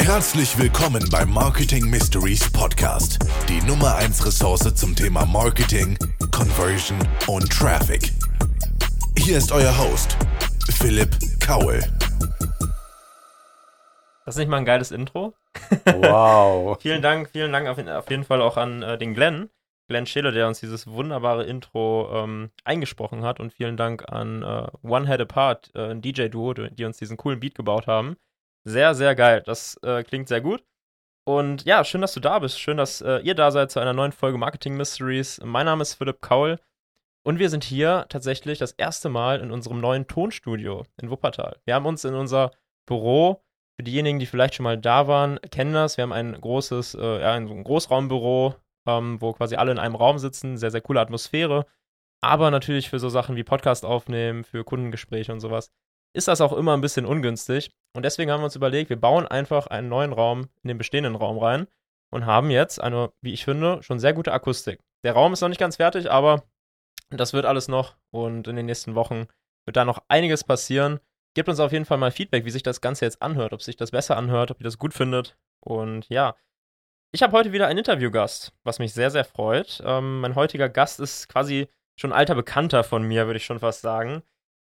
Herzlich willkommen beim Marketing Mysteries Podcast, die Nummer 1 Ressource zum Thema Marketing, Conversion und Traffic. Hier ist euer Host, Philipp Kaul. Das ist nicht mal ein geiles Intro? Wow. vielen Dank, vielen Dank auf, auf, jeden Fall auch an äh, den Glenn, Glenn Scheele, der uns dieses wunderbare Intro ähm, eingesprochen hat. Und vielen Dank an äh, One Head Apart, äh, ein DJ-Duo, die uns diesen coolen Beat gebaut haben. Sehr, sehr geil. Das äh, klingt sehr gut. Und ja, schön, dass du da bist. Schön, dass äh, ihr da seid zu einer neuen Folge Marketing Mysteries. Mein Name ist Philipp Kaul. Und wir sind hier tatsächlich das erste Mal in unserem neuen Tonstudio in Wuppertal. Wir haben uns in unser Büro, für diejenigen, die vielleicht schon mal da waren, kennen das. Wir haben ein großes, äh, ja, ein Großraumbüro, ähm, wo quasi alle in einem Raum sitzen. Sehr, sehr coole Atmosphäre. Aber natürlich für so Sachen wie Podcast aufnehmen, für Kundengespräche und sowas, ist das auch immer ein bisschen ungünstig. Und deswegen haben wir uns überlegt, wir bauen einfach einen neuen Raum in den bestehenden Raum rein und haben jetzt eine, wie ich finde, schon sehr gute Akustik. Der Raum ist noch nicht ganz fertig, aber das wird alles noch und in den nächsten Wochen wird da noch einiges passieren. Gebt uns auf jeden Fall mal Feedback, wie sich das Ganze jetzt anhört, ob sich das besser anhört, ob ihr das gut findet. Und ja, ich habe heute wieder einen Interviewgast, was mich sehr, sehr freut. Ähm, mein heutiger Gast ist quasi schon alter Bekannter von mir, würde ich schon fast sagen.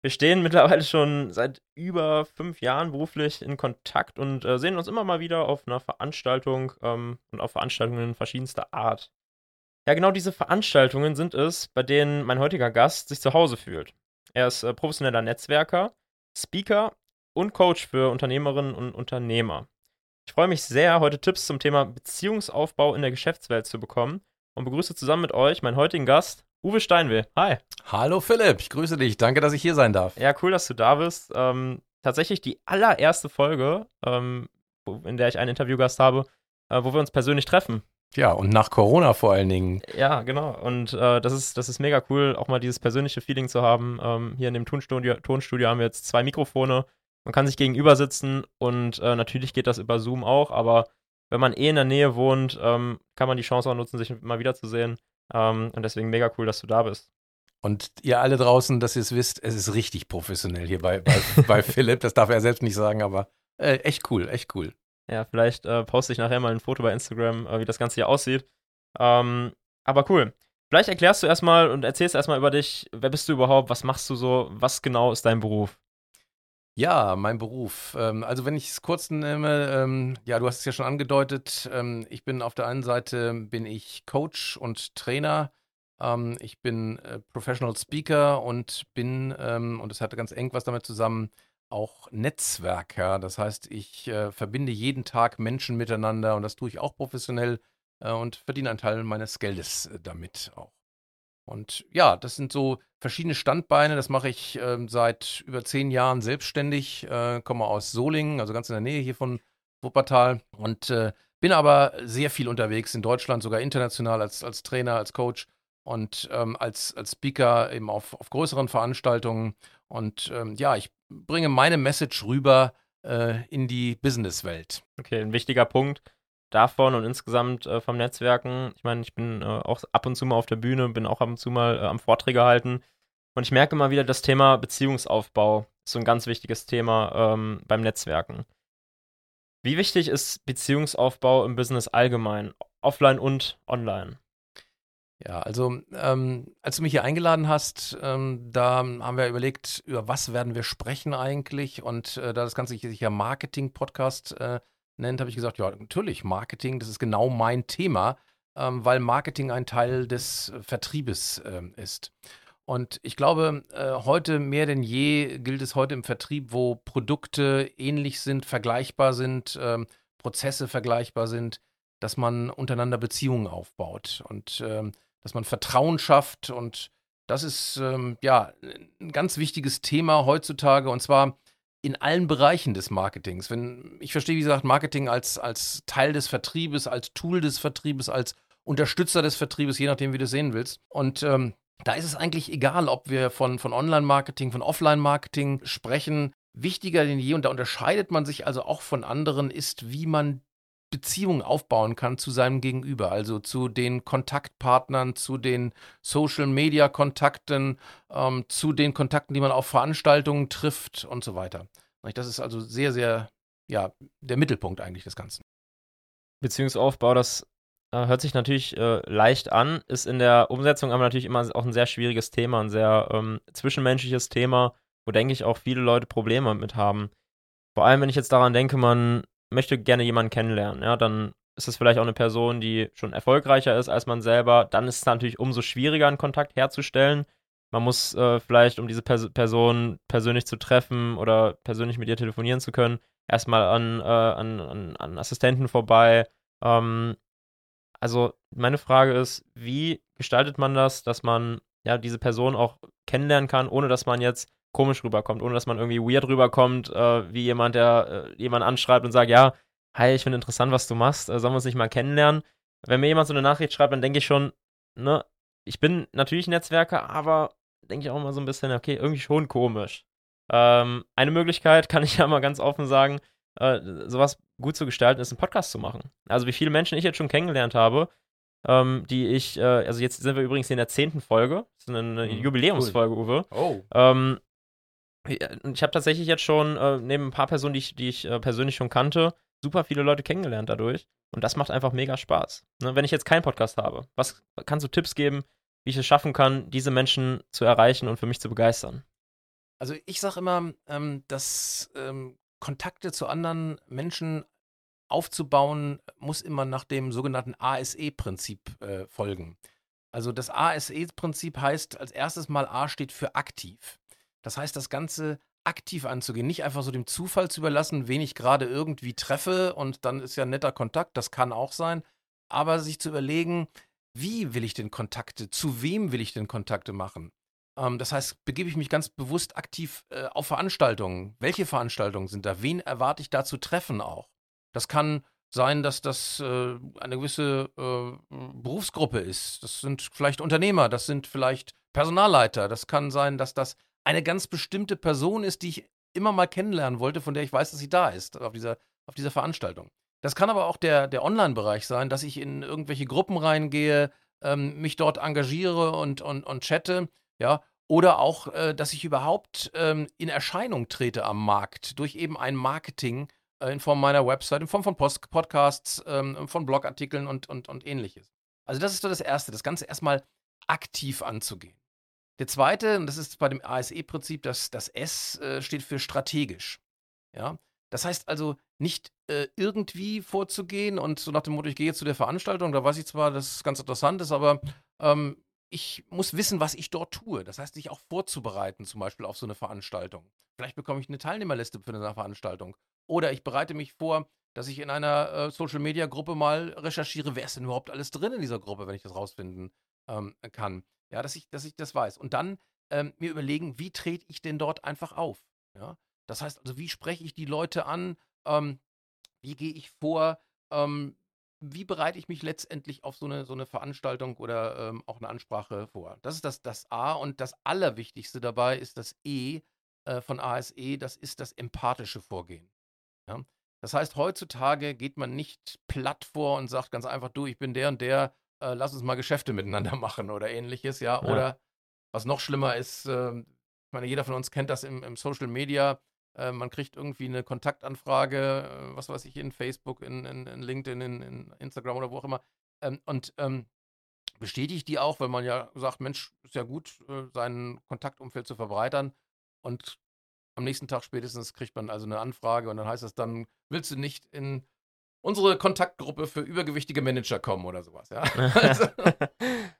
Wir stehen mittlerweile schon seit über fünf Jahren beruflich in Kontakt und äh, sehen uns immer mal wieder auf einer Veranstaltung ähm, und auf Veranstaltungen verschiedenster Art. Ja, genau diese Veranstaltungen sind es, bei denen mein heutiger Gast sich zu Hause fühlt. Er ist äh, professioneller Netzwerker, Speaker und Coach für Unternehmerinnen und Unternehmer. Ich freue mich sehr, heute Tipps zum Thema Beziehungsaufbau in der Geschäftswelt zu bekommen und begrüße zusammen mit euch meinen heutigen Gast, Uwe Steinweh. Hi. Hallo Philipp, ich grüße dich. Danke, dass ich hier sein darf. Ja, cool, dass du da bist. Ähm, tatsächlich die allererste Folge, ähm, in der ich einen Interviewgast habe, äh, wo wir uns persönlich treffen. Ja, und nach Corona vor allen Dingen. Ja, genau. Und äh, das, ist, das ist mega cool, auch mal dieses persönliche Feeling zu haben. Ähm, hier in dem Tonstudio, Tonstudio haben wir jetzt zwei Mikrofone. Man kann sich gegenüber sitzen und äh, natürlich geht das über Zoom auch, aber wenn man eh in der Nähe wohnt, ähm, kann man die Chance auch nutzen, sich mal wiederzusehen. Ähm, und deswegen mega cool, dass du da bist. Und ihr alle draußen, dass ihr es wisst, es ist richtig professionell hier bei, bei, bei Philipp. Das darf er selbst nicht sagen, aber äh, echt cool, echt cool. Ja, vielleicht äh, poste ich nachher mal ein Foto bei Instagram, äh, wie das Ganze hier aussieht. Ähm, aber cool. Vielleicht erklärst du erstmal und erzählst erstmal über dich. Wer bist du überhaupt? Was machst du so? Was genau ist dein Beruf? Ja, mein Beruf. Ähm, also wenn ich es kurz nehme, ähm, ja, du hast es ja schon angedeutet. Ähm, ich bin auf der einen Seite bin ich Coach und Trainer. Ich bin äh, Professional Speaker und bin, und das hatte ganz eng was damit zusammen, auch Netzwerker. Das heißt, ich äh, verbinde jeden Tag Menschen miteinander und das tue ich auch professionell äh, und verdiene einen Teil meines Geldes damit auch. Und ja, das sind so verschiedene Standbeine. Das mache ich ähm, seit über zehn Jahren selbstständig. Äh, komme aus Solingen, also ganz in der Nähe hier von Wuppertal. Und äh, bin aber sehr viel unterwegs in Deutschland, sogar international als, als Trainer, als Coach und ähm, als, als Speaker eben auf, auf größeren Veranstaltungen. Und ähm, ja, ich bringe meine Message rüber äh, in die Businesswelt. Okay, ein wichtiger Punkt davon und insgesamt äh, vom Netzwerken. Ich meine, ich bin äh, auch ab und zu mal auf der Bühne, bin auch ab und zu mal äh, am Vorträge halten. Und ich merke immer wieder, das Thema Beziehungsaufbau ist so ein ganz wichtiges Thema ähm, beim Netzwerken. Wie wichtig ist Beziehungsaufbau im Business allgemein, offline und online? Ja, also ähm, als du mich hier eingeladen hast, ähm, da haben wir überlegt, über was werden wir sprechen eigentlich? Und äh, da das Ganze sich ja Marketing-Podcast äh, nennt, habe ich gesagt, ja, natürlich, Marketing, das ist genau mein Thema, ähm, weil Marketing ein Teil des Vertriebes äh, ist. Und ich glaube, äh, heute mehr denn je gilt es heute im Vertrieb, wo Produkte ähnlich sind, vergleichbar sind, ähm, Prozesse vergleichbar sind, dass man untereinander Beziehungen aufbaut. Und ähm, dass man Vertrauen schafft. Und das ist ähm, ja ein ganz wichtiges Thema heutzutage und zwar in allen Bereichen des Marketings. Wenn ich verstehe, wie gesagt, Marketing als, als Teil des Vertriebes, als Tool des Vertriebes, als Unterstützer des Vertriebes, je nachdem, wie du es sehen willst. Und ähm, da ist es eigentlich egal, ob wir von, von Online-Marketing, von Offline-Marketing sprechen. Wichtiger denn je, und da unterscheidet man sich also auch von anderen, ist, wie man Beziehungen aufbauen kann zu seinem Gegenüber, also zu den Kontaktpartnern, zu den Social-Media-Kontakten, ähm, zu den Kontakten, die man auf Veranstaltungen trifft und so weiter. Das ist also sehr, sehr ja der Mittelpunkt eigentlich des Ganzen. Beziehungsaufbau, das äh, hört sich natürlich äh, leicht an, ist in der Umsetzung aber natürlich immer auch ein sehr schwieriges Thema, ein sehr ähm, zwischenmenschliches Thema, wo denke ich auch viele Leute Probleme mit haben. Vor allem, wenn ich jetzt daran denke, man möchte gerne jemanden kennenlernen, ja, dann ist es vielleicht auch eine Person, die schon erfolgreicher ist als man selber. Dann ist es natürlich umso schwieriger, einen Kontakt herzustellen. Man muss äh, vielleicht, um diese Pers Person persönlich zu treffen oder persönlich mit ihr telefonieren zu können, erstmal an, äh, an, an, an, Assistenten vorbei. Ähm, also meine Frage ist, wie gestaltet man das, dass man ja diese Person auch kennenlernen kann, ohne dass man jetzt komisch rüberkommt, ohne dass man irgendwie weird rüberkommt, äh, wie jemand, der äh, jemanden anschreibt und sagt, ja, hi, ich finde interessant, was du machst, äh, sollen wir uns nicht mal kennenlernen? Wenn mir jemand so eine Nachricht schreibt, dann denke ich schon, ne, ich bin natürlich Netzwerker, aber denke ich auch immer so ein bisschen, okay, irgendwie schon komisch. Ähm, eine Möglichkeit, kann ich ja mal ganz offen sagen, äh, sowas gut zu gestalten, ist einen Podcast zu machen. Also wie viele Menschen ich jetzt schon kennengelernt habe, ähm, die ich, äh, also jetzt sind wir übrigens in der zehnten Folge, das ist eine, eine mhm, Jubiläumsfolge, cool. Uwe. Oh. Ähm, ich habe tatsächlich jetzt schon äh, neben ein paar Personen, die ich, die ich äh, persönlich schon kannte, super viele Leute kennengelernt dadurch. Und das macht einfach mega Spaß. Ne, wenn ich jetzt keinen Podcast habe, was kannst du Tipps geben, wie ich es schaffen kann, diese Menschen zu erreichen und für mich zu begeistern? Also ich sage immer, ähm, dass ähm, Kontakte zu anderen Menschen aufzubauen, muss immer nach dem sogenannten ASE-Prinzip äh, folgen. Also das ASE-Prinzip heißt, als erstes mal A steht für aktiv. Das heißt, das Ganze aktiv anzugehen, nicht einfach so dem Zufall zu überlassen, wen ich gerade irgendwie treffe und dann ist ja netter Kontakt, das kann auch sein, aber sich zu überlegen, wie will ich denn Kontakte, zu wem will ich denn Kontakte machen? Ähm, das heißt, begebe ich mich ganz bewusst aktiv äh, auf Veranstaltungen. Welche Veranstaltungen sind da? Wen erwarte ich da zu treffen auch? Das kann sein, dass das äh, eine gewisse äh, Berufsgruppe ist. Das sind vielleicht Unternehmer, das sind vielleicht Personalleiter. Das kann sein, dass das eine ganz bestimmte Person ist, die ich immer mal kennenlernen wollte, von der ich weiß, dass sie da ist, auf dieser, auf dieser Veranstaltung. Das kann aber auch der, der Online-Bereich sein, dass ich in irgendwelche Gruppen reingehe, ähm, mich dort engagiere und, und, und chatte, ja, oder auch, äh, dass ich überhaupt ähm, in Erscheinung trete am Markt durch eben ein Marketing äh, in Form meiner Website, in Form von Post Podcasts, ähm, von Blogartikeln und, und, und ähnliches. Also das ist so das Erste, das Ganze erstmal aktiv anzugehen. Der zweite, und das ist bei dem ASE-Prinzip, das, das S äh, steht für strategisch. Ja, das heißt also nicht äh, irgendwie vorzugehen und so nach dem Motto, ich gehe jetzt zu der Veranstaltung, da weiß ich zwar, dass es ganz interessant ist, aber ähm, ich muss wissen, was ich dort tue. Das heißt, sich auch vorzubereiten, zum Beispiel auf so eine Veranstaltung. Vielleicht bekomme ich eine Teilnehmerliste für eine Veranstaltung. Oder ich bereite mich vor, dass ich in einer äh, Social-Media-Gruppe mal recherchiere, wer ist denn überhaupt alles drin in dieser Gruppe, wenn ich das rausfinden ähm, kann. Ja, dass ich, dass ich das weiß. Und dann ähm, mir überlegen, wie trete ich denn dort einfach auf? Ja. Das heißt also, wie spreche ich die Leute an? Ähm, wie gehe ich vor? Ähm, wie bereite ich mich letztendlich auf so eine, so eine Veranstaltung oder ähm, auch eine Ansprache vor? Das ist das, das A und das Allerwichtigste dabei ist das E äh, von ASE, das ist das empathische Vorgehen. Ja? Das heißt, heutzutage geht man nicht platt vor und sagt ganz einfach, du, ich bin der und der, äh, lass uns mal Geschäfte miteinander machen oder ähnliches, ja. ja. Oder was noch schlimmer ist, äh, ich meine, jeder von uns kennt das im, im Social Media. Äh, man kriegt irgendwie eine Kontaktanfrage, äh, was weiß ich, in Facebook, in, in, in LinkedIn, in, in, Instagram oder wo auch immer. Ähm, und ähm, bestätigt die auch, wenn man ja sagt, Mensch, ist ja gut, äh, sein Kontaktumfeld zu verbreitern. Und am nächsten Tag spätestens kriegt man also eine Anfrage und dann heißt es dann, willst du nicht in unsere Kontaktgruppe für übergewichtige Manager kommen oder sowas. Ja, also,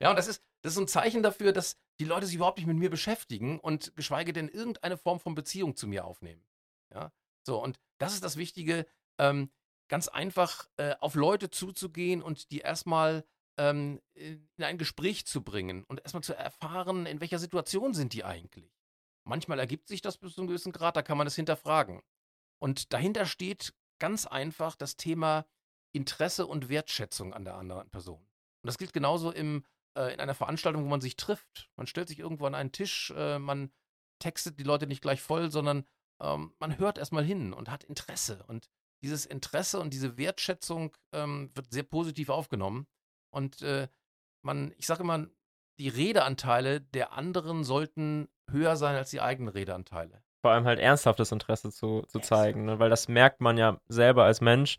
ja und das ist, das ist ein Zeichen dafür, dass die Leute sich überhaupt nicht mit mir beschäftigen und geschweige denn irgendeine Form von Beziehung zu mir aufnehmen. Ja, so und das ist das Wichtige, ähm, ganz einfach äh, auf Leute zuzugehen und die erstmal ähm, in ein Gespräch zu bringen und erstmal zu erfahren, in welcher Situation sind die eigentlich. Manchmal ergibt sich das bis zu einem gewissen Grad, da kann man es hinterfragen. Und dahinter steht ganz einfach das Thema Interesse und Wertschätzung an der anderen Person. Und das gilt genauso im, äh, in einer Veranstaltung, wo man sich trifft. Man stellt sich irgendwo an einen Tisch, äh, man textet die Leute nicht gleich voll, sondern ähm, man hört erstmal hin und hat Interesse. Und dieses Interesse und diese Wertschätzung ähm, wird sehr positiv aufgenommen. Und äh, man, ich sage immer, die Redeanteile der anderen sollten höher sein als die eigenen Redeanteile. Vor allem halt ernsthaftes Interesse zu, zu zeigen, ne? weil das merkt man ja selber als Mensch,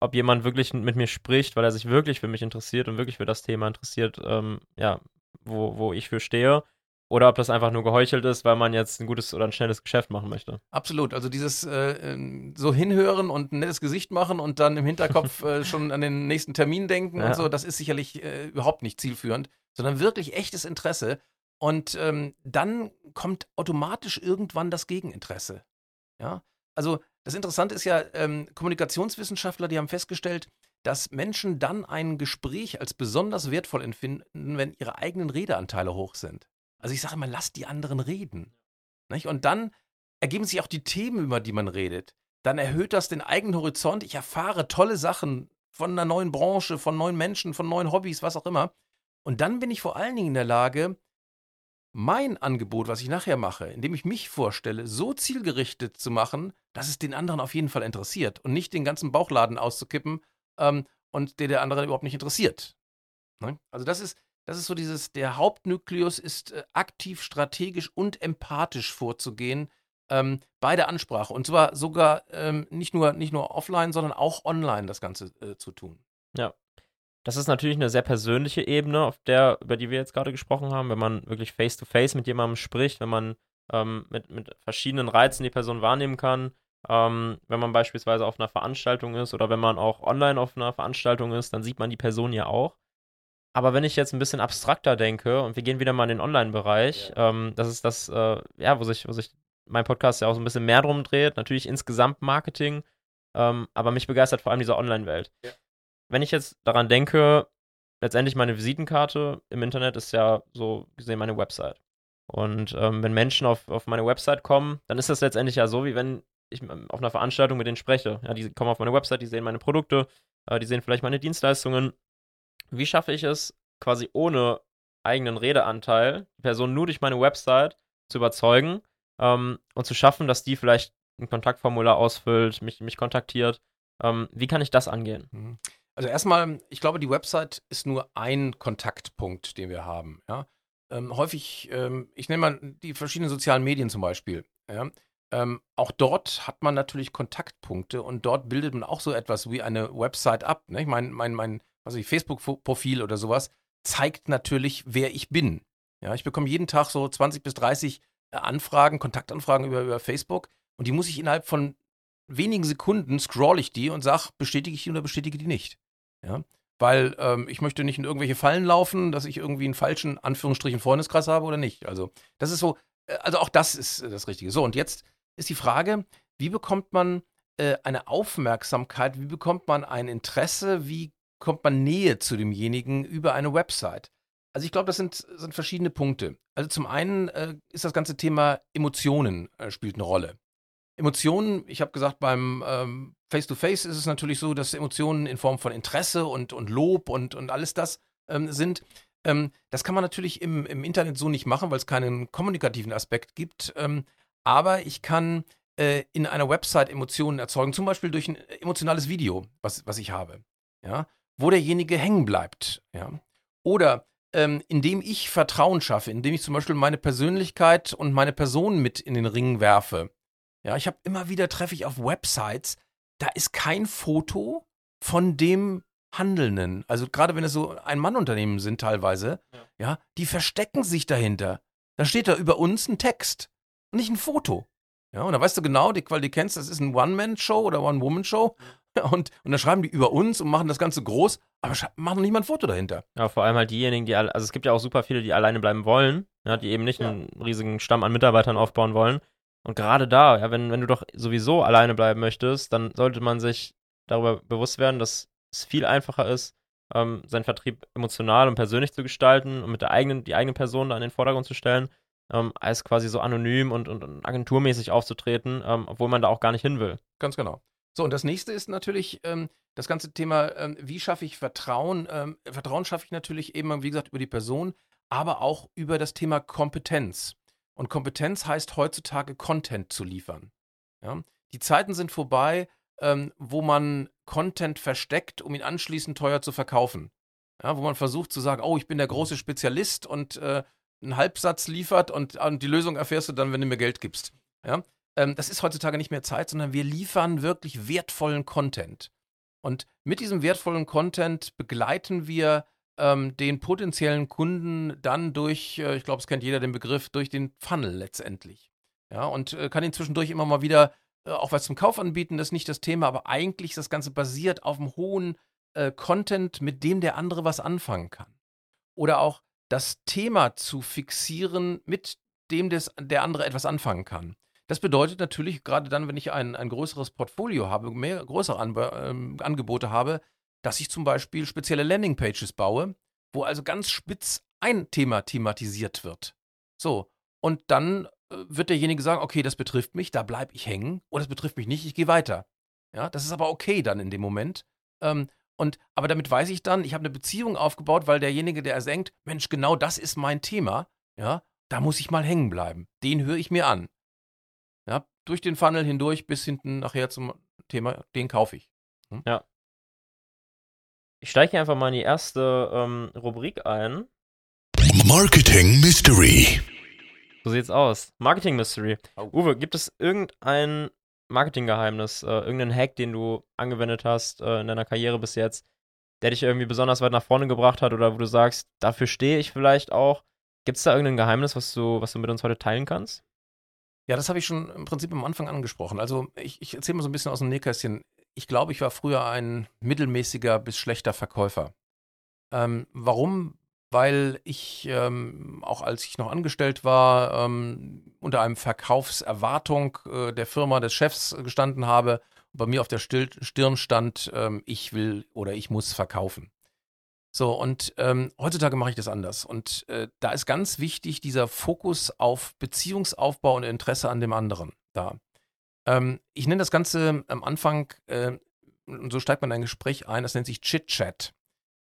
ob jemand wirklich mit mir spricht, weil er sich wirklich für mich interessiert und wirklich für das Thema interessiert, ähm, ja, wo, wo ich für stehe oder ob das einfach nur geheuchelt ist, weil man jetzt ein gutes oder ein schnelles Geschäft machen möchte. Absolut. Also dieses äh, ähm, so hinhören und ein nettes Gesicht machen und dann im Hinterkopf äh, schon an den nächsten Termin denken ja. und so, das ist sicherlich äh, überhaupt nicht zielführend, sondern wirklich echtes Interesse. Und ähm, dann kommt automatisch irgendwann das Gegeninteresse. Ja. Also das Interessante ist ja, ähm, Kommunikationswissenschaftler, die haben festgestellt, dass Menschen dann ein Gespräch als besonders wertvoll empfinden, wenn ihre eigenen Redeanteile hoch sind. Also ich sage immer, lasst die anderen reden. Nicht? Und dann ergeben sich auch die Themen, über die man redet. Dann erhöht das den eigenen Horizont. Ich erfahre tolle Sachen von einer neuen Branche, von neuen Menschen, von neuen Hobbys, was auch immer. Und dann bin ich vor allen Dingen in der Lage, mein Angebot, was ich nachher mache, indem ich mich vorstelle, so zielgerichtet zu machen, dass es den anderen auf jeden Fall interessiert und nicht den ganzen Bauchladen auszukippen ähm, und der der andere überhaupt nicht interessiert. Ne? Also das ist, das ist so dieses, der Hauptnukleus ist äh, aktiv, strategisch und empathisch vorzugehen ähm, bei der Ansprache. Und zwar sogar ähm, nicht, nur, nicht nur offline, sondern auch online das Ganze äh, zu tun. Ja. Das ist natürlich eine sehr persönliche Ebene, auf der, über die wir jetzt gerade gesprochen haben, wenn man wirklich face-to-face -face mit jemandem spricht, wenn man ähm, mit, mit verschiedenen Reizen die Person wahrnehmen kann, ähm, wenn man beispielsweise auf einer Veranstaltung ist oder wenn man auch online auf einer Veranstaltung ist, dann sieht man die Person ja auch. Aber wenn ich jetzt ein bisschen abstrakter denke und wir gehen wieder mal in den Online-Bereich, ja. ähm, das ist das, äh, ja, wo sich, wo sich mein Podcast ja auch so ein bisschen mehr drum dreht. Natürlich insgesamt Marketing, ähm, aber mich begeistert vor allem diese Online-Welt. Ja. Wenn ich jetzt daran denke, letztendlich meine Visitenkarte im Internet ist ja so gesehen meine Website. Und ähm, wenn Menschen auf, auf meine Website kommen, dann ist das letztendlich ja so, wie wenn ich auf einer Veranstaltung mit denen spreche. Ja, die kommen auf meine Website, die sehen meine Produkte, äh, die sehen vielleicht meine Dienstleistungen wie schaffe ich es, quasi ohne eigenen Redeanteil, die Person nur durch meine Website zu überzeugen ähm, und zu schaffen, dass die vielleicht ein Kontaktformular ausfüllt, mich, mich kontaktiert. Ähm, wie kann ich das angehen? Mhm. Also erstmal, ich glaube, die Website ist nur ein Kontaktpunkt, den wir haben. Ja? Ähm, häufig, ähm, ich nenne mal die verschiedenen sozialen Medien zum Beispiel. Ja? Ähm, auch dort hat man natürlich Kontaktpunkte und dort bildet man auch so etwas wie eine Website ab. Ne? Ich meine, mein, mein, Facebook-Profil oder sowas, zeigt natürlich, wer ich bin. Ja, ich bekomme jeden Tag so 20 bis 30 äh, Anfragen, Kontaktanfragen über, über Facebook und die muss ich innerhalb von wenigen Sekunden scroll ich die und sage, bestätige ich die oder bestätige die nicht. Ja, weil ähm, ich möchte nicht in irgendwelche Fallen laufen, dass ich irgendwie einen falschen Anführungsstrichen Freundeskreis habe oder nicht. Also das ist so, äh, also auch das ist äh, das Richtige. So und jetzt ist die Frage, wie bekommt man äh, eine Aufmerksamkeit, wie bekommt man ein Interesse, wie kommt man Nähe zu demjenigen über eine Website. Also ich glaube, das sind, sind verschiedene Punkte. Also zum einen äh, ist das ganze Thema Emotionen äh, spielt eine Rolle. Emotionen, ich habe gesagt, beim ähm, Face-to-Face ist es natürlich so, dass Emotionen in Form von Interesse und, und Lob und, und alles das ähm, sind. Ähm, das kann man natürlich im, im Internet so nicht machen, weil es keinen kommunikativen Aspekt gibt. Ähm, aber ich kann äh, in einer Website Emotionen erzeugen, zum Beispiel durch ein emotionales Video, was, was ich habe. Ja? wo derjenige hängen bleibt. Ja? Oder ähm, indem ich Vertrauen schaffe, indem ich zum Beispiel meine Persönlichkeit und meine Person mit in den Ring werfe. Ja, ich habe immer wieder treffe ich auf Websites, da ist kein Foto von dem Handelnden. Also gerade wenn es so Ein-Mann-Unternehmen sind teilweise, ja. ja, die verstecken sich dahinter. Da steht da über uns ein Text und nicht ein Foto. Ja, und da weißt du genau, die, weil du kennst, das ist ein One-Man-Show oder One-Woman-Show. Und, und dann schreiben die über uns und machen das Ganze groß, aber machen noch nicht mal ein Foto dahinter. Ja, vor allem halt diejenigen, die, also es gibt ja auch super viele, die alleine bleiben wollen, ja, die eben nicht ja. einen riesigen Stamm an Mitarbeitern aufbauen wollen. Und gerade da, ja, wenn, wenn du doch sowieso alleine bleiben möchtest, dann sollte man sich darüber bewusst werden, dass es viel einfacher ist, ähm, seinen Vertrieb emotional und persönlich zu gestalten und mit der eigenen, die eigene Person da in den Vordergrund zu stellen, ähm, als quasi so anonym und, und, und agenturmäßig aufzutreten, ähm, obwohl man da auch gar nicht hin will. Ganz genau. So, und das nächste ist natürlich ähm, das ganze Thema, ähm, wie schaffe ich Vertrauen? Ähm, Vertrauen schaffe ich natürlich eben, wie gesagt, über die Person, aber auch über das Thema Kompetenz. Und Kompetenz heißt heutzutage Content zu liefern. Ja? Die Zeiten sind vorbei, ähm, wo man Content versteckt, um ihn anschließend teuer zu verkaufen. Ja, wo man versucht zu sagen, oh, ich bin der große Spezialist und äh, einen Halbsatz liefert und, und die Lösung erfährst du dann, wenn du mir Geld gibst. Ja? ähm, das ist heutzutage nicht mehr Zeit, sondern wir liefern wirklich wertvollen Content. Und mit diesem wertvollen Content begleiten wir ähm, den potenziellen Kunden dann durch, äh, ich glaube, es kennt jeder den Begriff, durch den Funnel letztendlich. Ja, und äh, kann ihn zwischendurch immer mal wieder äh, auch was zum Kauf anbieten, das ist nicht das Thema, aber eigentlich ist das Ganze basiert auf einem hohen äh, Content, mit dem der andere was anfangen kann. Oder auch das Thema zu fixieren, mit dem des, der andere etwas anfangen kann. Das bedeutet natürlich, gerade dann, wenn ich ein, ein größeres Portfolio habe, mehr größere Anbe ähm, Angebote habe, dass ich zum Beispiel spezielle Landingpages baue, wo also ganz spitz ein Thema thematisiert wird. So, und dann äh, wird derjenige sagen, okay, das betrifft mich, da bleibe ich hängen, oder das betrifft mich nicht, ich gehe weiter. Ja, das ist aber okay dann in dem Moment. Ähm, und, aber damit weiß ich dann, ich habe eine Beziehung aufgebaut, weil derjenige, der denkt, Mensch, genau das ist mein Thema, ja, da muss ich mal hängen bleiben. Den höre ich mir an. Ja, durch den Funnel hindurch bis hinten nachher zum Thema, den kaufe ich. Hm? Ja. Ich steige hier einfach mal in die erste ähm, Rubrik ein. Marketing Mystery. So sieht's aus. Marketing Mystery. Oh. Uwe, gibt es irgendein Marketinggeheimnis, äh, irgendeinen Hack, den du angewendet hast äh, in deiner Karriere bis jetzt, der dich irgendwie besonders weit nach vorne gebracht hat oder wo du sagst, dafür stehe ich vielleicht auch? Gibt es da irgendein Geheimnis, was du, was du mit uns heute teilen kannst? Ja, das habe ich schon im Prinzip am Anfang angesprochen. Also ich, ich erzähle mal so ein bisschen aus dem Nähkästchen. Ich glaube, ich war früher ein mittelmäßiger bis schlechter Verkäufer. Ähm, warum? Weil ich ähm, auch als ich noch angestellt war, ähm, unter einem Verkaufserwartung äh, der Firma des Chefs gestanden habe und bei mir auf der Stirn stand, ähm, ich will oder ich muss verkaufen. So, und ähm, heutzutage mache ich das anders. Und äh, da ist ganz wichtig dieser Fokus auf Beziehungsaufbau und Interesse an dem anderen da. Ähm, ich nenne das Ganze am Anfang, äh, und so steigt man in ein Gespräch ein, das nennt sich Chit-Chat.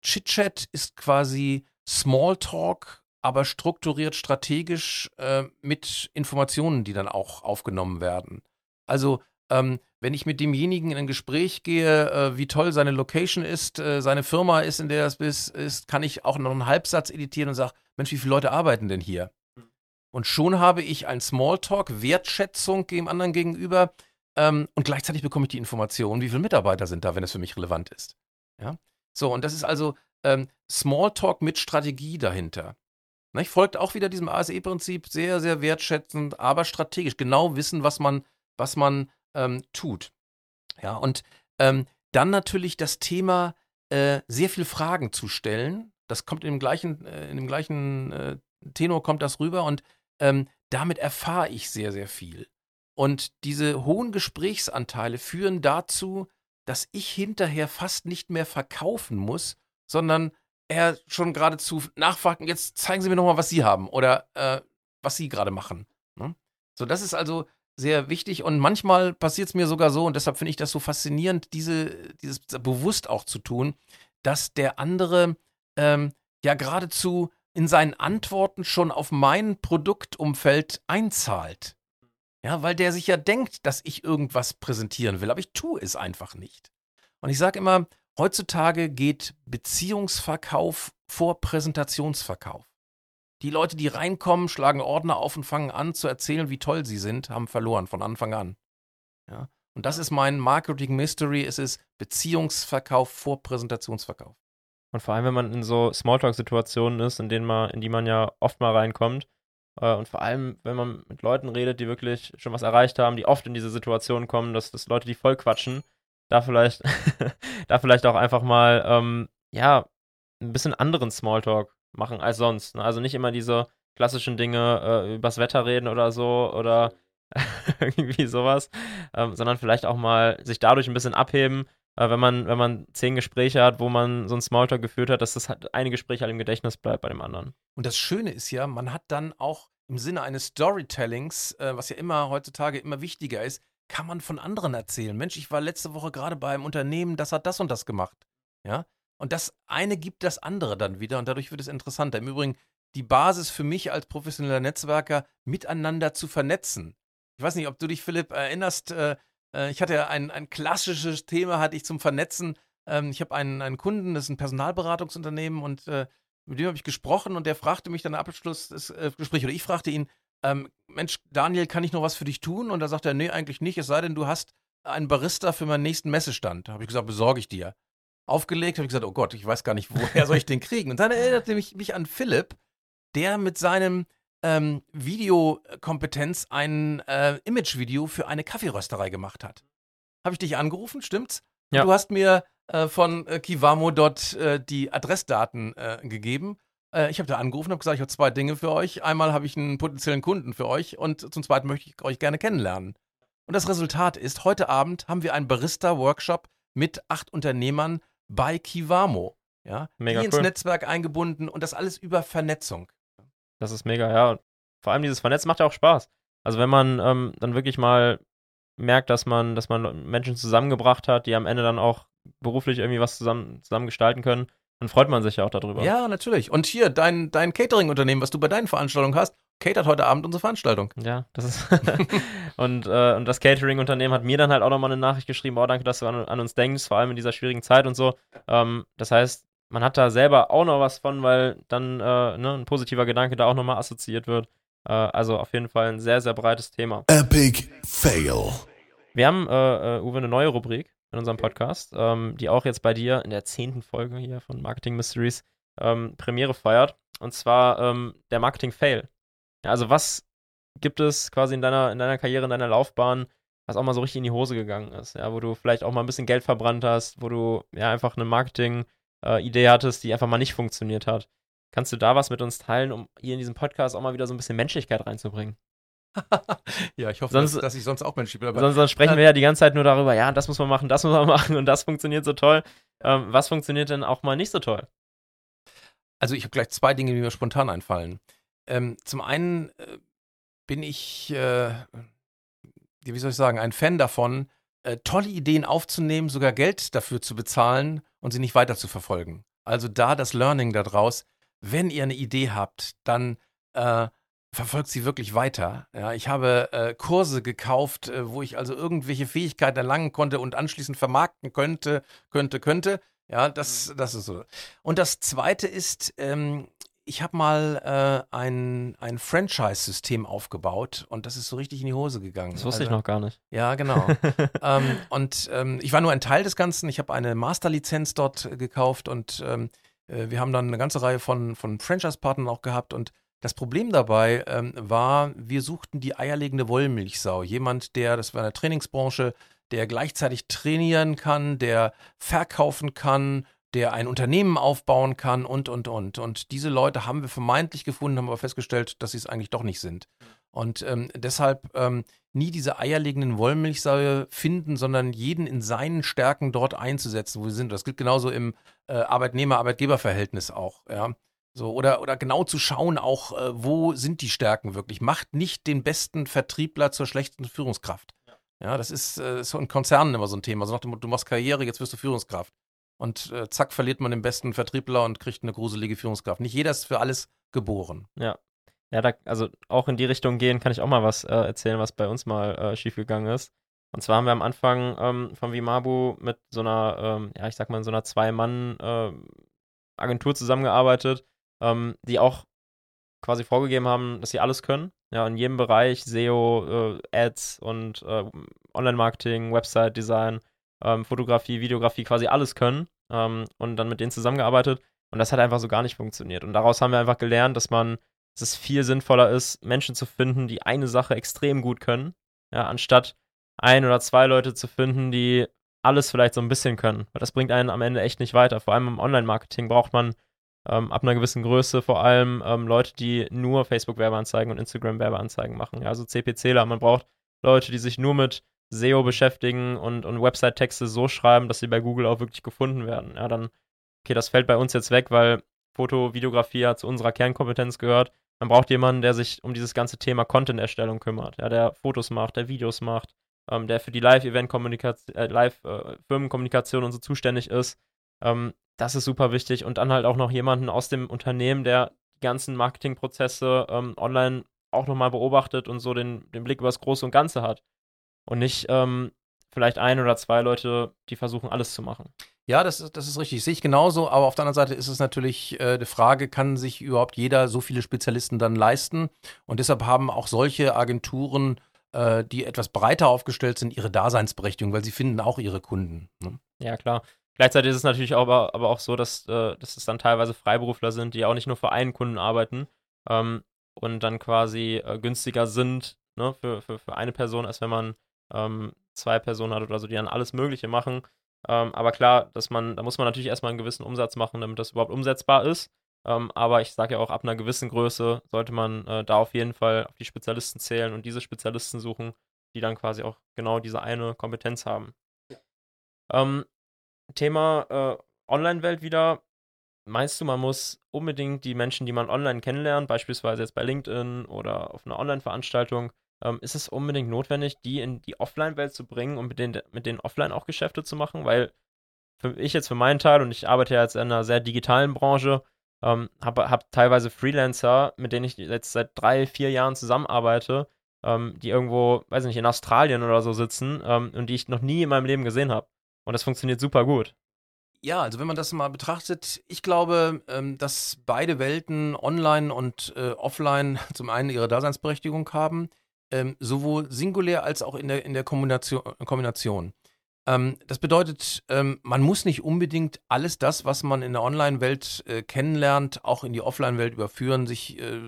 Chit-Chat ist quasi Smalltalk, aber strukturiert strategisch äh, mit Informationen, die dann auch aufgenommen werden. Also ähm, wenn ich mit demjenigen in ein Gespräch gehe, äh, wie toll seine Location ist, äh, seine Firma ist, in der es ist, ist, kann ich auch noch einen Halbsatz editieren und sage, Mensch, wie viele Leute arbeiten denn hier? Und schon habe ich ein Smalltalk, Wertschätzung dem anderen gegenüber ähm, und gleichzeitig bekomme ich die Information, wie viele Mitarbeiter sind da, wenn es für mich relevant ist. Ja? So, und das ist also ähm, Smalltalk mit Strategie dahinter. Ich folgt auch wieder diesem ASE-Prinzip sehr, sehr wertschätzend, aber strategisch. Genau wissen, was man, was man ähm, tut. Ja, und ähm, dann natürlich das Thema, äh, sehr viel Fragen zu stellen. Das kommt in dem gleichen, äh, in dem gleichen äh, Tenor kommt das rüber und ähm, damit erfahre ich sehr, sehr viel. Und diese hohen Gesprächsanteile führen dazu, dass ich hinterher fast nicht mehr verkaufen muss, sondern er schon geradezu nachfragt, jetzt zeigen Sie mir nochmal, was Sie haben oder äh, was Sie gerade machen. Ne? So, das ist also sehr wichtig und manchmal passiert es mir sogar so und deshalb finde ich das so faszinierend, diese, dieses bewusst auch zu tun, dass der andere ähm, ja geradezu in seinen Antworten schon auf mein Produktumfeld einzahlt. Ja, weil der sich ja denkt, dass ich irgendwas präsentieren will, aber ich tue es einfach nicht. Und ich sage immer, heutzutage geht Beziehungsverkauf vor Präsentationsverkauf. Die Leute, die reinkommen, schlagen Ordner auf und fangen an zu erzählen, wie toll sie sind, haben verloren von Anfang an. Ja? Und das ist mein Marketing Mystery. Es ist Beziehungsverkauf vor Präsentationsverkauf. Und vor allem, wenn man in so Smalltalk-Situationen ist, in denen man, in die man ja oft mal reinkommt, äh, und vor allem, wenn man mit Leuten redet, die wirklich schon was erreicht haben, die oft in diese Situation kommen, dass, dass Leute, die voll quatschen, da vielleicht, da vielleicht auch einfach mal, ähm, ja, ein bisschen anderen Smalltalk machen als sonst. Ne? Also nicht immer diese klassischen Dinge äh, übers Wetter reden oder so oder irgendwie sowas, ähm, sondern vielleicht auch mal sich dadurch ein bisschen abheben, äh, wenn man, wenn man zehn Gespräche hat, wo man so ein Smalltalk geführt hat, dass das halt eine Gespräch halt im Gedächtnis bleibt bei dem anderen. Und das Schöne ist ja, man hat dann auch im Sinne eines Storytellings, äh, was ja immer heutzutage immer wichtiger ist, kann man von anderen erzählen. Mensch, ich war letzte Woche gerade bei einem Unternehmen, das hat das und das gemacht. Ja, und das eine gibt das andere dann wieder und dadurch wird es interessanter. Im Übrigen die Basis für mich als professioneller Netzwerker, miteinander zu vernetzen. Ich weiß nicht, ob du dich, Philipp, erinnerst. Äh, äh, ich hatte ja ein, ein klassisches Thema, hatte ich zum Vernetzen. Ähm, ich habe einen, einen Kunden, das ist ein Personalberatungsunternehmen und äh, mit dem habe ich gesprochen und der fragte mich dann am Abschluss des Gesprächs oder ich fragte ihn, ähm, Mensch, Daniel, kann ich noch was für dich tun? Und da sagt er, nee, eigentlich nicht, es sei denn, du hast einen Barista für meinen nächsten Messestand. Da habe ich gesagt, besorge ich dir. Aufgelegt, habe ich gesagt, oh Gott, ich weiß gar nicht, woher soll ich den kriegen? Und dann erinnerte mich, mich an Philipp, der mit seinem ähm, Videokompetenz ein äh, Imagevideo für eine Kaffeerösterei gemacht hat. Habe ich dich angerufen, stimmt's? Ja. Du hast mir äh, von äh, Kivamo dort äh, die Adressdaten äh, gegeben. Äh, ich habe da angerufen und habe gesagt, ich habe zwei Dinge für euch. Einmal habe ich einen potenziellen Kunden für euch und zum Zweiten möchte ich euch gerne kennenlernen. Und das Resultat ist, heute Abend haben wir einen Barista-Workshop mit acht Unternehmern bei Kivamo. Ja, mega die ins cool. Netzwerk eingebunden und das alles über Vernetzung. Das ist mega, ja. Vor allem dieses Vernetzen macht ja auch Spaß. Also wenn man ähm, dann wirklich mal merkt, dass man, dass man Menschen zusammengebracht hat, die am Ende dann auch beruflich irgendwie was zusammen, zusammen gestalten können, dann freut man sich ja auch darüber. Ja, natürlich. Und hier, dein, dein Catering-Unternehmen, was du bei deinen Veranstaltungen hast, catert heute Abend unsere Veranstaltung. Ja, das ist. und, äh, und das Catering-Unternehmen hat mir dann halt auch nochmal eine Nachricht geschrieben: Oh, danke, dass du an, an, uns denkst, vor allem in dieser schwierigen Zeit und so. Ähm, das heißt, man hat da selber auch noch was von, weil dann äh, ne, ein positiver Gedanke da auch nochmal assoziiert wird. Äh, also auf jeden Fall ein sehr, sehr breites Thema. Epic Fail. Wir haben, äh, äh, Uwe, eine neue Rubrik in unserem Podcast, ähm, die auch jetzt bei dir in der zehnten Folge hier von Marketing Mysteries ähm, Premiere feiert. Und zwar ähm, der Marketing Fail. Ja, also was gibt es quasi in deiner, in deiner Karriere, in deiner Laufbahn, was auch mal so richtig in die Hose gegangen ist, ja, wo du vielleicht auch mal ein bisschen Geld verbrannt hast, wo du ja einfach eine Marketing-Idee äh, hattest, die einfach mal nicht funktioniert hat. Kannst du da was mit uns teilen, um hier in diesem Podcast auch mal wieder so ein bisschen Menschlichkeit reinzubringen? ja, ich hoffe, sonst, dass, dass, ich sonst auch menschlich bin. sonst, sonst, sprechen wir ja die ganze Zeit nur darüber, ja, das muss man machen, das muss man machen und das funktioniert so toll. Ähm, was funktioniert denn auch mal nicht so toll? Also ich habe gleich zwei Dinge, die mir spontan einfallen. Ähm, zum einen äh, bin ich, äh, wie soll ich sagen, ein Fan davon, äh, tolle Ideen aufzunehmen, sogar Geld dafür zu bezahlen und sie nicht weiter zu verfolgen. Also da das Learning daraus, wenn ihr eine Idee habt, dann äh, verfolgt sie wirklich weiter. Ja, ich habe äh, Kurse gekauft, äh, wo ich also irgendwelche Fähigkeiten erlangen konnte und anschließend vermarkten könnte, könnte, könnte. Ja, das, mhm. das ist so. Und das Zweite ist, ähm, ich habe mal äh, ein, ein Franchise-System aufgebaut und das ist so richtig in die Hose gegangen. Das wusste also, ich noch gar nicht. Ja, genau. ähm, und ähm, ich war nur ein Teil des Ganzen. Ich habe eine Masterlizenz dort äh, gekauft und ähm, äh, wir haben dann eine ganze Reihe von, von Franchise-Partnern auch gehabt und das Problem dabei ähm, war, wir suchten die eierlegende Wollmilchsau. Jemand, der, das war in der Trainingsbranche, der gleichzeitig trainieren kann, der verkaufen kann, der ein Unternehmen aufbauen kann und, und, und. Und diese Leute haben wir vermeintlich gefunden, haben aber festgestellt, dass sie es eigentlich doch nicht sind. Und ähm, deshalb ähm, nie diese eierlegenden Wollmilchsäue finden, sondern jeden in seinen Stärken dort einzusetzen, wo sie sind. Das gilt genauso im äh, Arbeitnehmer-Arbeitgeber-Verhältnis auch. Ja. So, oder, oder genau zu schauen auch, äh, wo sind die Stärken wirklich. Macht nicht den besten Vertriebler zur schlechtesten Führungskraft. Ja, das ist äh, so in Konzernen immer so ein Thema. So nach dem Motto, du machst Karriere, jetzt wirst du Führungskraft. Und äh, zack, verliert man den besten Vertriebler und kriegt eine gruselige Führungskraft. Nicht jeder ist für alles geboren. Ja. Ja, da, also auch in die Richtung gehen, kann ich auch mal was äh, erzählen, was bei uns mal äh, schiefgegangen ist. Und zwar haben wir am Anfang ähm, von Vimabu mit so einer, ähm, ja, ich sag mal, so einer Zwei-Mann-Agentur äh, zusammengearbeitet ähm, die auch quasi vorgegeben haben, dass sie alles können. Ja, in jedem Bereich, SEO, äh, Ads und äh, Online-Marketing, Website-Design, ähm, Fotografie, Videografie, quasi alles können. Ähm, und dann mit denen zusammengearbeitet. Und das hat einfach so gar nicht funktioniert. Und daraus haben wir einfach gelernt, dass man, dass es viel sinnvoller ist, Menschen zu finden, die eine Sache extrem gut können, ja, anstatt ein oder zwei Leute zu finden, die alles vielleicht so ein bisschen können. Weil das bringt einen am Ende echt nicht weiter. Vor allem im Online-Marketing braucht man ähm, ab einer gewissen Größe vor allem ähm, Leute, die nur Facebook-Werbeanzeigen und Instagram-Werbeanzeigen machen. Ja, also CPCler. Man braucht Leute, die sich nur mit SEO beschäftigen und, und Website-Texte so schreiben, dass sie bei Google auch wirklich gefunden werden. Ja, dann, okay, das fällt bei uns jetzt weg, weil Foto, Videografie ja zu unserer Kernkompetenz gehört. Man braucht jemanden, der sich um dieses ganze Thema Content-Erstellung kümmert, ja, der Fotos macht, der Videos macht, ähm, der für die Live-Event-Kommunikation, äh, Live-Firmenkommunikation äh, und so zuständig ist. Ähm, das ist super wichtig. Und dann halt auch noch jemanden aus dem Unternehmen, der die ganzen Marketingprozesse ähm, online auch nochmal beobachtet und so den, den Blick über das Große und Ganze hat. Und nicht ähm, vielleicht ein oder zwei Leute, die versuchen, alles zu machen. Ja, das ist, das ist richtig. Sehe ich genauso. Aber auf der anderen Seite ist es natürlich äh, die Frage, kann sich überhaupt jeder so viele Spezialisten dann leisten? Und deshalb haben auch solche Agenturen, äh, die etwas breiter aufgestellt sind, ihre Daseinsberechtigung, weil sie finden auch ihre Kunden. Ne? Ja, klar. Gleichzeitig ist es natürlich aber, aber auch so, dass, äh, dass es dann teilweise Freiberufler sind, die auch nicht nur für einen Kunden arbeiten ähm, und dann quasi äh, günstiger sind ne, für, für, für eine Person, als wenn man ähm, zwei Personen hat oder so, die dann alles Mögliche machen. Ähm, aber klar, dass man, da muss man natürlich erstmal einen gewissen Umsatz machen, damit das überhaupt umsetzbar ist. Ähm, aber ich sage ja auch, ab einer gewissen Größe sollte man äh, da auf jeden Fall auf die Spezialisten zählen und diese Spezialisten suchen, die dann quasi auch genau diese eine Kompetenz haben. Ähm, Thema äh, Online-Welt wieder. Meinst du, man muss unbedingt die Menschen, die man online kennenlernt, beispielsweise jetzt bei LinkedIn oder auf einer Online-Veranstaltung, ähm, ist es unbedingt notwendig, die in die Offline-Welt zu bringen und mit denen, mit denen offline auch Geschäfte zu machen? Weil für ich jetzt für meinen Teil, und ich arbeite ja jetzt in einer sehr digitalen Branche, ähm, habe hab teilweise Freelancer, mit denen ich jetzt seit drei, vier Jahren zusammenarbeite, ähm, die irgendwo, weiß ich nicht, in Australien oder so sitzen ähm, und die ich noch nie in meinem Leben gesehen habe. Und das funktioniert super gut. Ja, also wenn man das mal betrachtet, ich glaube, ähm, dass beide Welten, online und äh, offline, zum einen ihre Daseinsberechtigung haben ähm, sowohl singulär als auch in der, in der Kombination. Kombination. Ähm, das bedeutet, ähm, man muss nicht unbedingt alles das, was man in der Online-Welt äh, kennenlernt, auch in die Offline-Welt überführen, sich äh,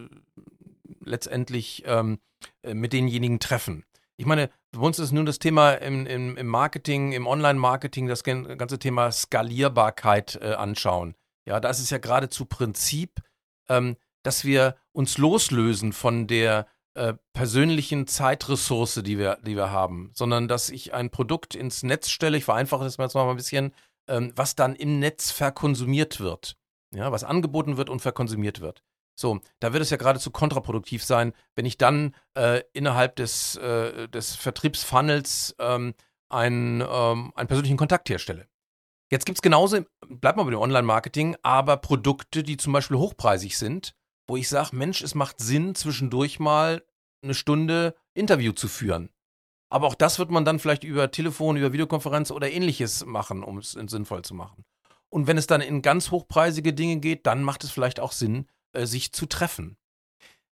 letztendlich ähm, äh, mit denjenigen treffen. Ich meine, bei uns ist nun das Thema im, im, im Marketing, im Online-Marketing, das ganze Thema Skalierbarkeit äh, anschauen. Ja, da ist es ja geradezu Prinzip, ähm, dass wir uns loslösen von der äh, persönlichen Zeitressource, die wir, die wir haben, sondern dass ich ein Produkt ins Netz stelle, ich vereinfache das jetzt mal ein bisschen, ähm, was dann im Netz verkonsumiert wird. Ja, was angeboten wird und verkonsumiert wird. So, da wird es ja geradezu kontraproduktiv sein, wenn ich dann äh, innerhalb des, äh, des Vertriebsfunnels ähm, einen, ähm, einen persönlichen Kontakt herstelle. Jetzt gibt es genauso, bleibt mal bei dem Online-Marketing, aber Produkte, die zum Beispiel hochpreisig sind, wo ich sage, Mensch, es macht Sinn, zwischendurch mal eine Stunde Interview zu führen. Aber auch das wird man dann vielleicht über Telefon, über Videokonferenz oder ähnliches machen, um es sinnvoll zu machen. Und wenn es dann in ganz hochpreisige Dinge geht, dann macht es vielleicht auch Sinn, äh, sich zu treffen.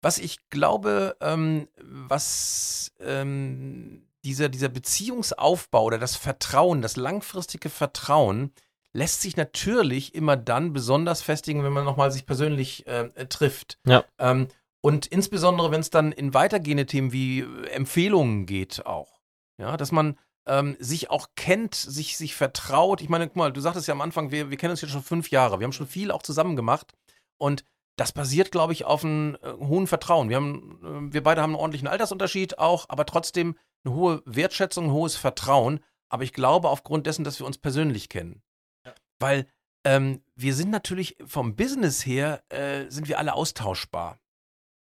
Was ich glaube, ähm, was ähm, dieser, dieser Beziehungsaufbau oder das Vertrauen, das langfristige Vertrauen lässt sich natürlich immer dann besonders festigen, wenn man nochmal sich persönlich äh, trifft. Ja. Ähm, und insbesondere, wenn es dann in weitergehende Themen wie äh, Empfehlungen geht auch. Ja, dass man ähm, sich auch kennt, sich, sich vertraut. Ich meine, guck mal, du sagtest ja am Anfang, wir, wir kennen uns jetzt schon fünf Jahre. Wir haben schon viel auch zusammen gemacht. Und das basiert, glaube ich, auf einem äh, hohen Vertrauen. Wir, haben, äh, wir beide haben einen ordentlichen Altersunterschied auch, aber trotzdem eine hohe Wertschätzung, ein hohes Vertrauen. Aber ich glaube, aufgrund dessen, dass wir uns persönlich kennen. Weil ähm, wir sind natürlich vom Business her, äh, sind wir alle austauschbar.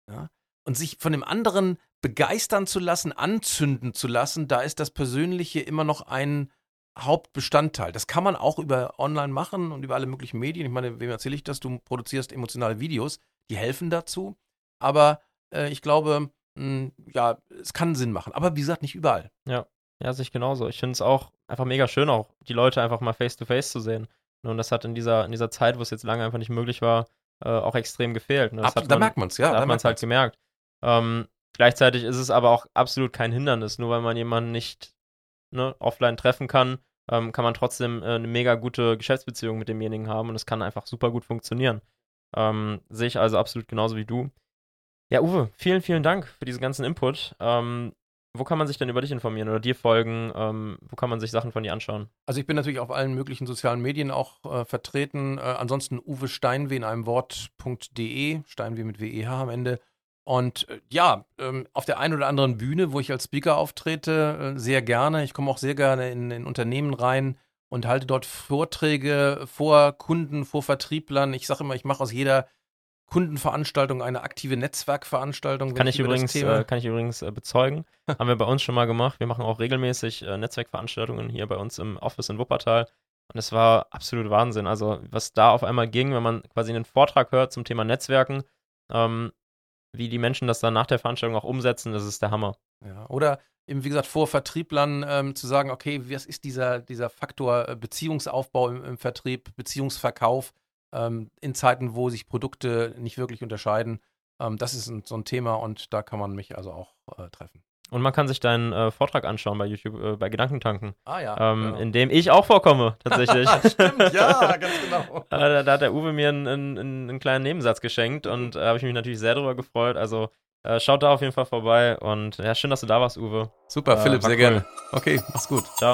Ja? Und sich von dem anderen begeistern zu lassen, anzünden zu lassen, da ist das Persönliche immer noch ein Hauptbestandteil. Das kann man auch über online machen und über alle möglichen Medien. Ich meine, wem erzähle ich das? Du produzierst emotionale Videos, die helfen dazu. Aber äh, ich glaube, mh, hm, ja, es kann Sinn machen. Aber wie gesagt, nicht überall. Ja, ja, sich genauso. Ich finde es auch einfach mega schön, auch die Leute einfach mal face to face zu sehen. Ne, und das hat in dieser, in dieser Zeit, wo es jetzt lange einfach nicht möglich war, äh, auch extrem gefehlt. Ne? Ab, man, da merkt man es, ja. Da, hat man es halt gemerkt. Ähm, gleichzeitig ist es aber auch absolut kein Hindernis. Nur weil man jemanden nicht ne, offline treffen kann, ähm, kann man trotzdem äh, eine mega gute Geschäftsbeziehung mit demjenigen haben und es kann einfach super gut funktionieren. Ähm, sehe ich also absolut genauso wie du. Ja, Uwe, vielen, vielen Dank für diesen ganzen Input. Ähm, wo kann man sich denn über dich informieren oder dir folgen? Ähm, wo kann man sich Sachen von dir anschauen? Also ich bin natürlich auf allen möglichen sozialen Medien auch äh, vertreten. Äh, ansonsten Uwe Steinweh in einem Wort.de, Steinweh mit WEH am Ende. Und äh, ja, ähm, auf der einen oder anderen Bühne, wo ich als Speaker auftrete, äh, sehr gerne. Ich komme auch sehr gerne in, in Unternehmen rein und halte dort Vorträge vor Kunden, vor Vertrieblern. Ich sage immer, ich mache aus jeder Kundenveranstaltung, eine aktive Netzwerkveranstaltung. Kann ich, übrigens, äh, kann ich übrigens äh, bezeugen. Haben wir bei uns schon mal gemacht. Wir machen auch regelmäßig äh, Netzwerkveranstaltungen hier bei uns im Office in Wuppertal. Und es war absolut Wahnsinn. Also, was da auf einmal ging, wenn man quasi einen Vortrag hört zum Thema Netzwerken, ähm, wie die Menschen das dann nach der Veranstaltung auch umsetzen, das ist der Hammer. Ja, oder eben wie gesagt vor Vertrieblern ähm, zu sagen, okay, was ist dieser, dieser Faktor äh, Beziehungsaufbau im, im, Vertrieb, Beziehungsverkauf ähm, in Zeiten, wo sich Produkte nicht wirklich unterscheiden. Ähm, das ist ein, so ein Thema und da kann man mich also auch äh, treffen. Und man kann sich deinen äh, Vortrag anschauen bei YouTube, äh, bei Gedankentanken. Ah ja. Ähm, genau. In dem ich auch vorkomme, tatsächlich. Stimmt, ja, ganz genau. äh, da, da, hat der Uwe mir einen, einen, einen kleinen Nebensatz geschenkt und da äh, habe ich mich natürlich sehr darüber gefreut. Also äh, schaut da auf jeden Fall vorbei und ja, schön, dass du da warst, Uwe. Super, Philipp, sehr cool. gerne. Okay, mach's gut. Ciao.